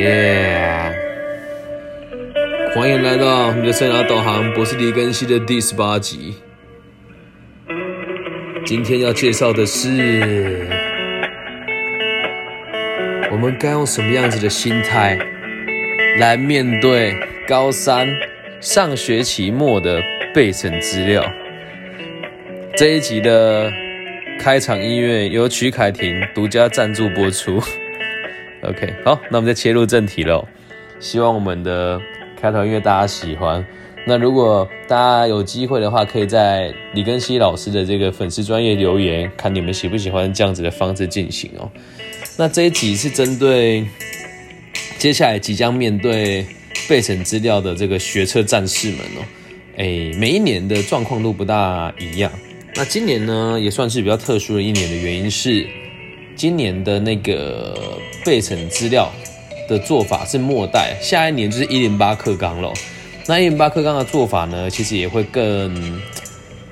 耶！欢迎来到你的生涯导航博士李根熙的第十八集。今天要介绍的是，我们该用什么样子的心态来面对高三上学期末的备审资料。这一集的开场音乐由曲凯婷独家赞助播出。OK，好，那我们再切入正题喽。希望我们的开头音乐大家喜欢。那如果大家有机会的话，可以在李根熙老师的这个粉丝专业留言，看你们喜不喜欢这样子的方式进行哦。那这一集是针对接下来即将面对备审资料的这个学测战士们哦。哎，每一年的状况都不大一样。那今年呢，也算是比较特殊的一年的原因是。今年的那个备审资料的做法是末代，下一年就是一零八课纲了。那一零八课纲的做法呢，其实也会更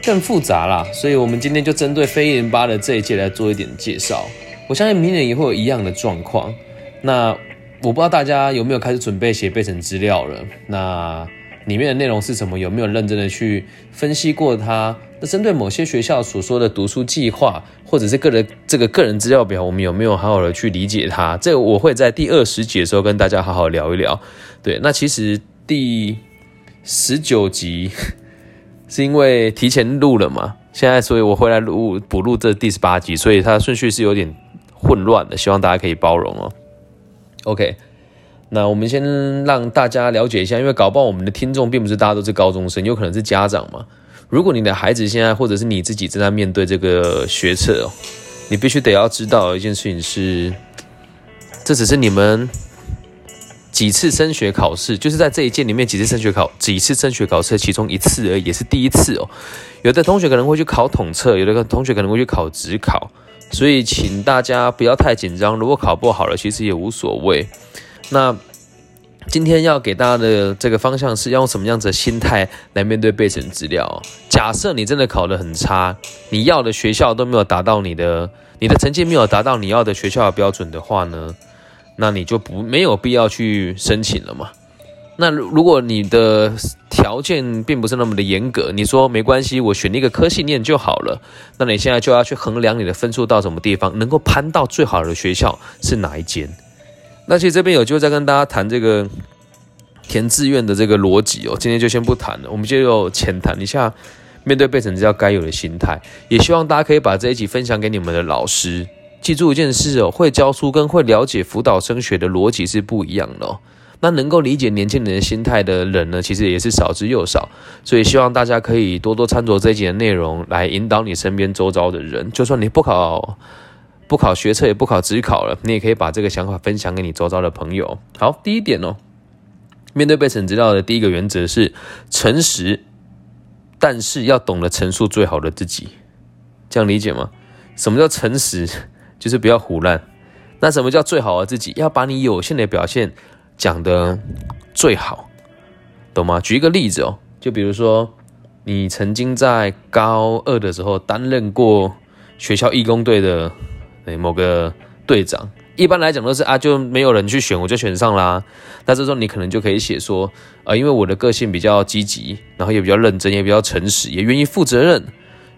更复杂啦。所以，我们今天就针对非一零八的这一届来做一点介绍。我相信明年也会有一样的状况。那我不知道大家有没有开始准备写备审资料了？那里面的内容是什么？有没有认真的去分析过它？那针对某些学校所说的读书计划，或者是个人这个个人资料表，我们有没有好好的去理解它？这个我会在第二十集的时候跟大家好好聊一聊。对，那其实第十九集是因为提前录了嘛，现在所以我回来录补录这第十八集，所以它顺序是有点混乱的，希望大家可以包容哦。OK。那我们先让大家了解一下，因为搞不好我们的听众并不是大家都是高中生，有可能是家长嘛。如果你的孩子现在或者是你自己正在面对这个学测哦，你必须得要知道一件事情是，这只是你们几次升学考试，就是在这一届里面几次升学考几次升学考试其中一次而已，也是第一次哦。有的同学可能会去考统测，有的同学可能会去考职考，所以请大家不要太紧张。如果考不好了，其实也无所谓。那今天要给大家的这个方向是要用什么样子的心态来面对备审资料？假设你真的考得很差，你要的学校都没有达到你的，你的成绩没有达到你要的学校的标准的话呢，那你就不没有必要去申请了嘛。那如果你的条件并不是那么的严格，你说没关系，我选一个科系念就好了，那你现在就要去衡量你的分数到什么地方，能够攀到最好的学校是哪一间？那其实这边有机会再跟大家谈这个填志愿的这个逻辑哦，今天就先不谈了，我们就浅谈一下面对备审资料该有的心态，也希望大家可以把这一集分享给你们的老师。记住一件事哦，会教书跟会了解辅导升学的逻辑是不一样的哦。那能够理解年轻人的心态的人呢，其实也是少之又少，所以希望大家可以多多参照这一集的内容来引导你身边周遭的人，就算你不考。不考学测也不考职考了，你也可以把这个想法分享给你周遭的朋友。好，第一点哦，面对被审资料的第一个原则是诚实，但是要懂得陈述最好的自己，这样理解吗？什么叫诚实？就是不要胡乱。那什么叫最好的自己？要把你有限的表现讲得最好，懂吗？举一个例子哦，就比如说你曾经在高二的时候担任过学校义工队的。对某个队长，一般来讲都是啊，就没有人去选，我就选上啦。那这时候你可能就可以写说，啊，因为我的个性比较积极，然后也比较认真，也比较诚实，也愿意负责任，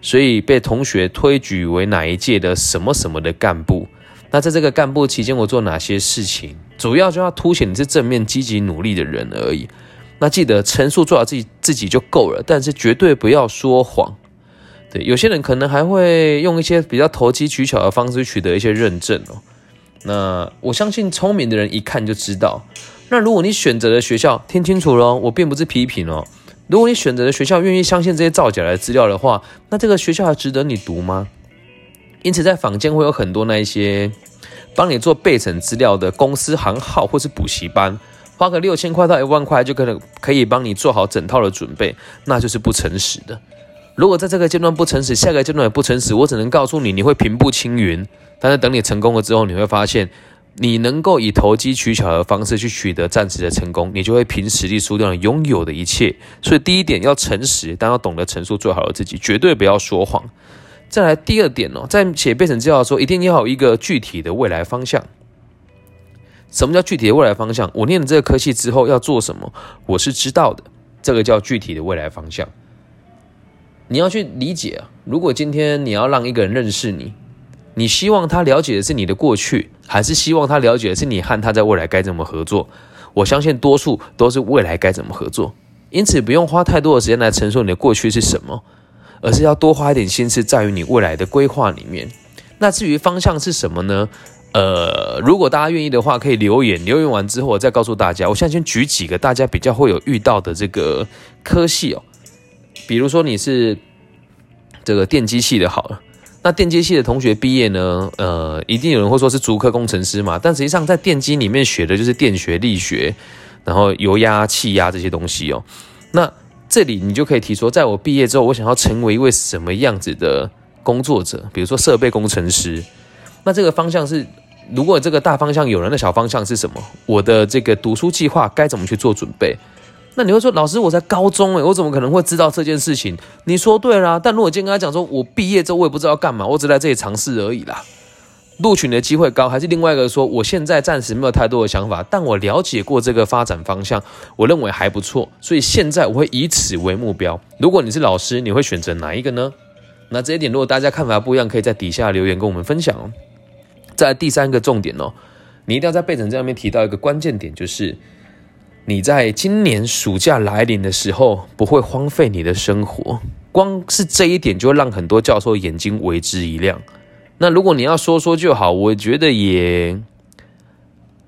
所以被同学推举为哪一届的什么什么的干部。那在这个干部期间，我做哪些事情，主要就要凸显你是正面积极努力的人而已。那记得陈述做好自己自己就够了，但是绝对不要说谎。有些人可能还会用一些比较投机取巧的方式取得一些认证哦。那我相信聪明的人一看就知道。那如果你选择的学校，听清楚喽，我并不是批评哦。如果你选择的学校愿意相信这些造假的资料的话，那这个学校还值得你读吗？因此，在坊间会有很多那一些帮你做备审资料的公司行号或是补习班，花个六千块到一万块就可能可以帮你做好整套的准备，那就是不诚实的。如果在这个阶段不诚实，下个阶段也不诚实，我只能告诉你，你会平步青云。但是等你成功了之后，你会发现，你能够以投机取巧的方式去取得暂时的成功，你就会凭实力输掉你拥有的一切。所以第一点要诚实，但要懂得陈述最好的自己，绝对不要说谎。再来第二点哦，在写备审资料的时候，一定要有一个具体的未来方向。什么叫具体的未来方向？我念了这个科系之后要做什么，我是知道的，这个叫具体的未来方向。你要去理解啊，如果今天你要让一个人认识你，你希望他了解的是你的过去，还是希望他了解的是你和他在未来该怎么合作？我相信多数都是未来该怎么合作，因此不用花太多的时间来陈述你的过去是什么，而是要多花一点心思在于你未来的规划里面。那至于方向是什么呢？呃，如果大家愿意的话，可以留言。留言完之后，我再告诉大家。我现在先举几个大家比较会有遇到的这个科系哦，比如说你是这个电机系的，好了。那电机系的同学毕业呢？呃，一定有人会说是足科工程师嘛？但实际上在电机里面学的就是电学、力学，然后油压、气压这些东西哦。那这里你就可以提说，在我毕业之后，我想要成为一位什么样子的工作者？比如说设备工程师。那这个方向是，如果这个大方向有人的小方向是什么？我的这个读书计划该怎么去做准备？那你会说，老师，我在高中诶，我怎么可能会知道这件事情？你说对啦，但如果今天跟他讲说，我毕业之后我也不知道干嘛，我只在这里尝试而已啦。录取你的机会高，还是另外一个说，我现在暂时没有太多的想法，但我了解过这个发展方向，我认为还不错，所以现在我会以此为目标。如果你是老师，你会选择哪一个呢？那这一点，如果大家看法不一样，可以在底下留言跟我们分享哦。在第三个重点哦，你一定要在背程这上面提到一个关键点，就是。你在今年暑假来临的时候不会荒废你的生活，光是这一点就让很多教授眼睛为之一亮。那如果你要说说就好，我觉得也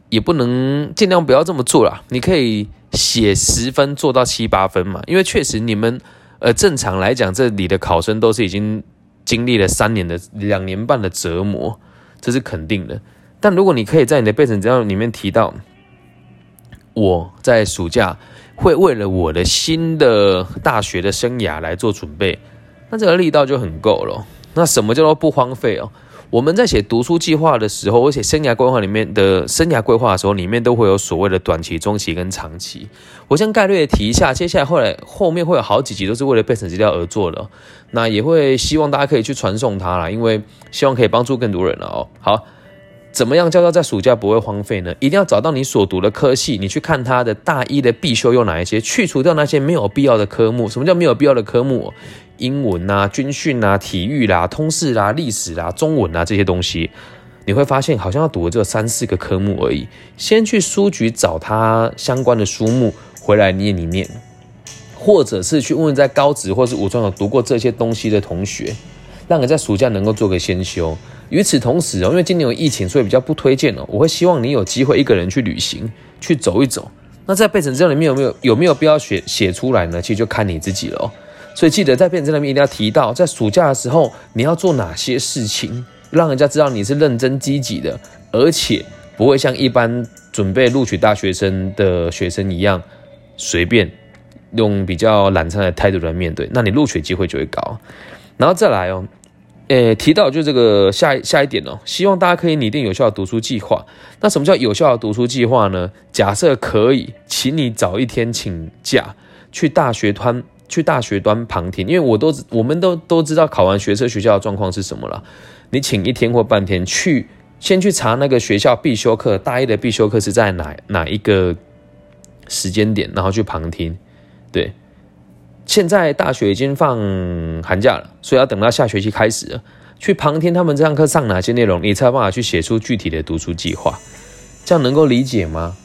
也不能尽量不要这么做啦。你可以写十分做到七八分嘛，因为确实你们呃正常来讲，这里的考生都是已经经历了三年的两年半的折磨，这是肯定的。但如果你可以在你的背景资料里面提到。我在暑假会为了我的新的大学的生涯来做准备，那这个力道就很够了。那什么叫做不荒废哦？我们在写读书计划的时候，我写生涯规划里面的生涯规划的时候，里面都会有所谓的短期、中期跟长期。我先概略提一下，接下来后来后面会有好几集都是为了备审资料而做的。那也会希望大家可以去传送它啦，因为希望可以帮助更多人了哦。好。怎么样叫做在暑假不会荒废呢？一定要找到你所读的科系，你去看它的大一的必修有哪一些，去除掉那些没有必要的科目。什么叫没有必要的科目？英文啊、军训啊、体育啦、通识啦、历史啦、中文啊这些东西，你会发现好像要读这三四个科目而已。先去书局找它相关的书目回来念一念，或者是去问问在高职或是武装有读过这些东西的同学，让你在暑假能够做个先修。与此同时哦，因为今年有疫情，所以比较不推荐哦。我会希望你有机会一个人去旅行，去走一走。那在备审资料里面有没有有没有必要写写出来呢？其实就看你自己了。所以记得在备审资料里面一定要提到，在暑假的时候你要做哪些事情，让人家知道你是认真积极的，而且不会像一般准备录取大学生的学生一样随便用比较懒散的态度来面对，那你录取机会就会高。然后再来哦。诶，提到就这个下下一点哦，希望大家可以拟定有效的读书计划。那什么叫有效的读书计划呢？假设可以，请你早一天请假去大学端去大学端旁听，因为我都我们都都知道考完学测学校的状况是什么了。你请一天或半天去，先去查那个学校必修课，大一的必修课是在哪哪一个时间点，然后去旁听，对。现在大学已经放寒假了，所以要等到下学期开始，去旁听他们这堂课上哪些内容，你才有办法去写出具体的读书计划，这样能够理解吗？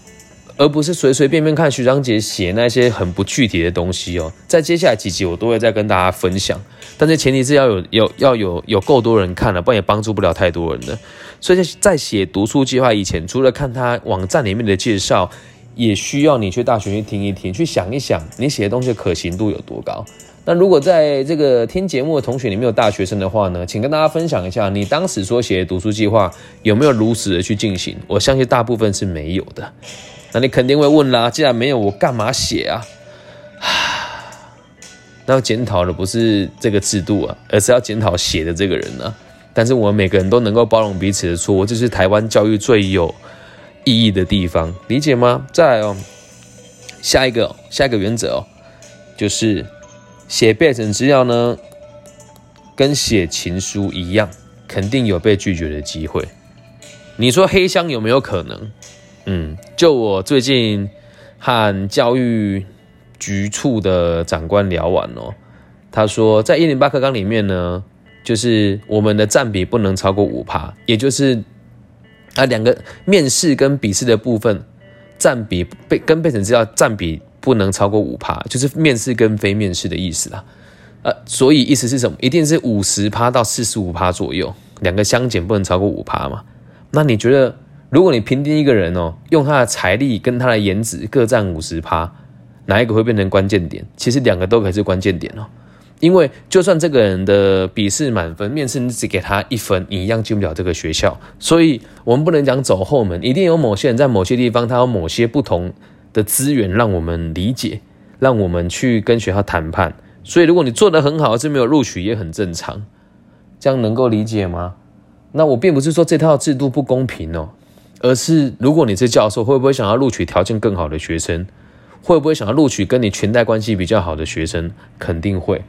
而不是随随便便看徐长杰写那些很不具体的东西哦。在接下来几集我都会再跟大家分享，但是前提是要有有要有有够多人看了，不然也帮助不了太多人的。所以在写读书计划以前，除了看他网站里面的介绍。也需要你去大学去听一听，去想一想你写的东西可行度有多高。那如果在这个听节目的同学里面有大学生的话呢，请跟大家分享一下，你当时所写的读书计划有没有如实的去进行？我相信大部分是没有的。那你肯定会问啦，既然没有，我干嘛写啊？那要检讨的不是这个制度啊，而是要检讨写的这个人呢。但是我们每个人都能够包容彼此的错误，这是台湾教育最有。意义的地方，理解吗？再来哦，下一个，下一个原则哦，就是写备审资料呢，跟写情书一样，肯定有被拒绝的机会。你说黑箱有没有可能？嗯，就我最近和教育局处的长官聊完哦，他说在一零八课纲里面呢，就是我们的占比不能超过五趴，也就是啊两个面试跟笔试的部分占比被跟备审资料占比不能超过五趴，就是面试跟非面试的意思啦。呃，所以意思是什么？一定是五十趴到四十五趴左右，两个相减不能超过五趴嘛？那你觉得，如果你评定一个人哦，用他的财力跟他的颜值各占五十趴，哪一个会变成关键点？其实两个都可以是关键点哦。因为就算这个人的笔试满分，面试你只给他一分，你一样进不了这个学校。所以我们不能讲走后门，一定有某些人在某些地方，他有某些不同的资源，让我们理解，让我们去跟学校谈判。所以，如果你做得很好，是没有录取也很正常，这样能够理解吗？那我并不是说这套制度不公平哦，而是如果你是教授，会不会想要录取条件更好的学生？会不会想要录取跟你裙带关系比较好的学生？肯定会。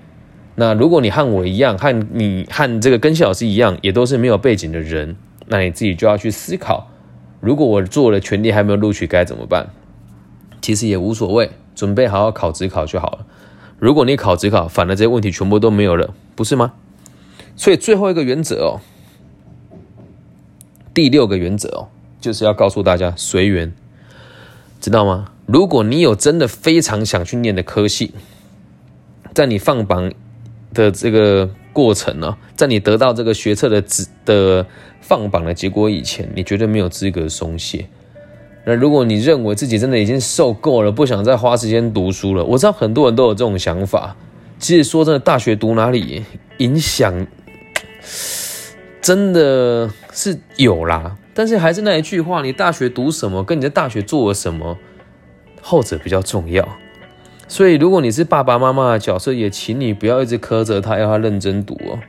那如果你和我一样，和你和这个根系老师一样，也都是没有背景的人，那你自己就要去思考：如果我做了全力还没有录取，该怎么办？其实也无所谓，准备好好考职考就好了。如果你考职考，反而这些问题全部都没有了，不是吗？所以最后一个原则哦，第六个原则哦，就是要告诉大家随缘，知道吗？如果你有真的非常想去念的科系，在你放榜的这个过程呢，在你得到这个学测的指的放榜的结果以前，你绝对没有资格松懈。那如果你认为自己真的已经受够了，不想再花时间读书了，我知道很多人都有这种想法。其实说真的，大学读哪里影响真的是有啦。但是还是那一句话，你大学读什么，跟你在大学做了什么，后者比较重要。所以如果你是爸爸妈妈的角色，也请你不要一直苛责他，要他认真读哦。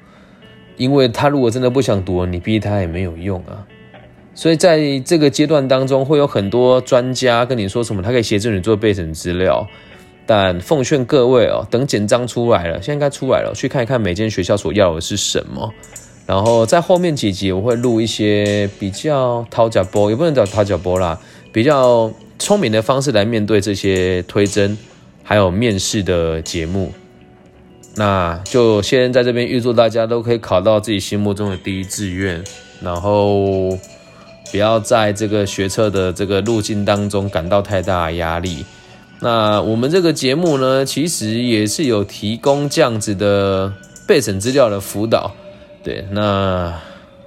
因为他如果真的不想读，你逼他也没有用啊。所以在这个阶段当中，会有很多专家跟你说什么，他可以协助你做备审资料。但奉劝各位哦，等简章出来了，现在应该出来了，去看一看每间学校所要的是什么。然后在后面几集，我会录一些比较掏脚波，也不能叫掏脚波啦，比较聪明的方式来面对这些推甄还有面试的节目。那就先在这边预祝大家都可以考到自己心目中的第一志愿，然后。不要在这个学测的这个路径当中感到太大压力。那我们这个节目呢，其实也是有提供这样子的备审资料的辅导。对，那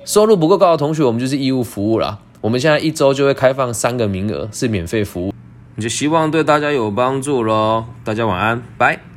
收入不够高的同学，我们就是义务服务啦。我们现在一周就会开放三个名额是免费服务，就希望对大家有帮助喽。大家晚安，拜。